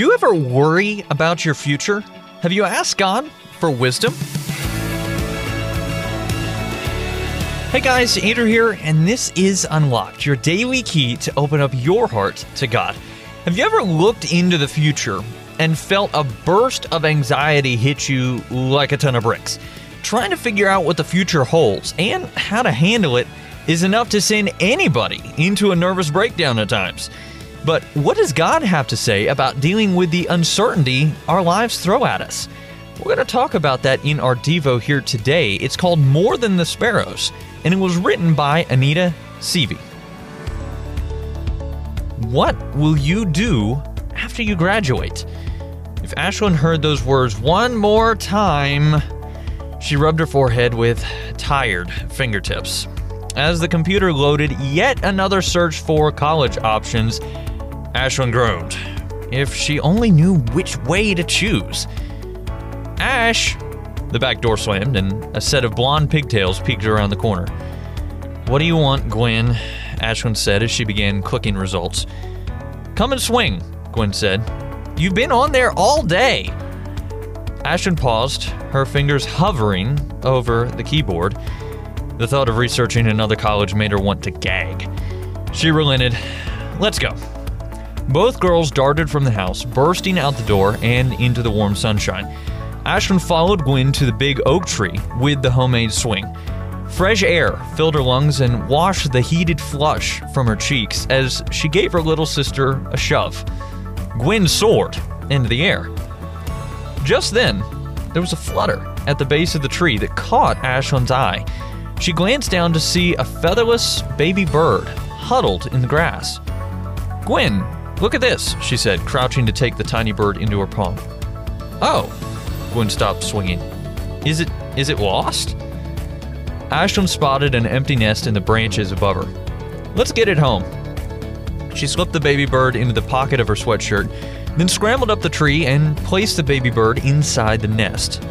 Do you ever worry about your future? Have you asked God for wisdom? Hey guys, Andrew here, and this is Unlocked, your daily key to open up your heart to God. Have you ever looked into the future and felt a burst of anxiety hit you like a ton of bricks? Trying to figure out what the future holds and how to handle it is enough to send anybody into a nervous breakdown at times. But what does God have to say about dealing with the uncertainty our lives throw at us? We're going to talk about that in our Devo here today. It's called More Than the Sparrows, and it was written by Anita Seavey. What will you do after you graduate? If Ashlynn heard those words one more time, she rubbed her forehead with tired fingertips. As the computer loaded yet another search for college options, Ashlynn groaned. If she only knew which way to choose. Ash! The back door slammed, and a set of blonde pigtails peeked around the corner. What do you want, Gwen? Ashlynn said as she began clicking results. Come and swing, Gwen said. You've been on there all day. Ashlynn paused, her fingers hovering over the keyboard. The thought of researching another college made her want to gag. She relented. Let's go. Both girls darted from the house, bursting out the door and into the warm sunshine. Ashlynn followed Gwen to the big oak tree with the homemade swing. Fresh air filled her lungs and washed the heated flush from her cheeks as she gave her little sister a shove. Gwen soared into the air. Just then, there was a flutter at the base of the tree that caught Ashlynn's eye. She glanced down to see a featherless baby bird huddled in the grass. Gwen, look at this, she said, crouching to take the tiny bird into her palm. Oh, Gwen stopped swinging. Is it is it lost? Ashlynn spotted an empty nest in the branches above her. Let's get it home. She slipped the baby bird into the pocket of her sweatshirt, then scrambled up the tree and placed the baby bird inside the nest.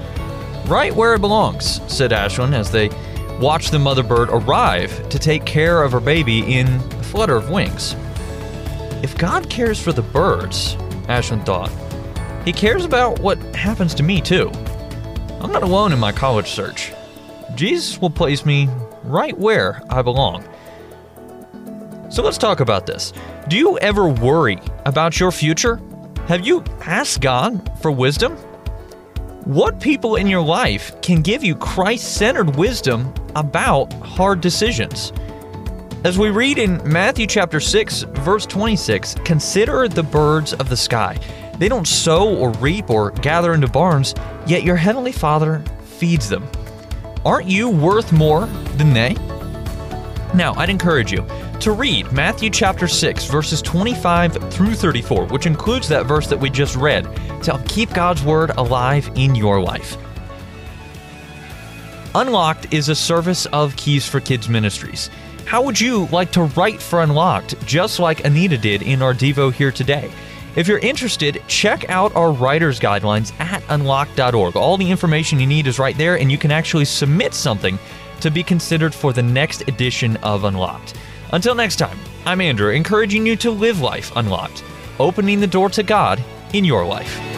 Right where it belongs, said Ashlynn as they watched the mother bird arrive to take care of her baby in a flutter of wings. If God cares for the birds, Ashlynn thought, he cares about what happens to me too. I'm not alone in my college search. Jesus will place me right where I belong. So let's talk about this. Do you ever worry about your future? Have you asked God for wisdom? What people in your life can give you Christ centered wisdom about hard decisions? As we read in Matthew chapter 6, verse 26, consider the birds of the sky. They don't sow or reap or gather into barns, yet your heavenly Father feeds them. Aren't you worth more than they? Now, I'd encourage you to read Matthew chapter 6, verses 25 through 34, which includes that verse that we just read, to help keep God's Word alive in your life. Unlocked is a service of Keys for Kids Ministries. How would you like to write for Unlocked, just like Anita did in our Devo here today? If you're interested, check out our writer's guidelines at unlocked.org. All the information you need is right there, and you can actually submit something to be considered for the next edition of Unlocked. Until next time, I'm Andrew, encouraging you to live life unlocked, opening the door to God in your life.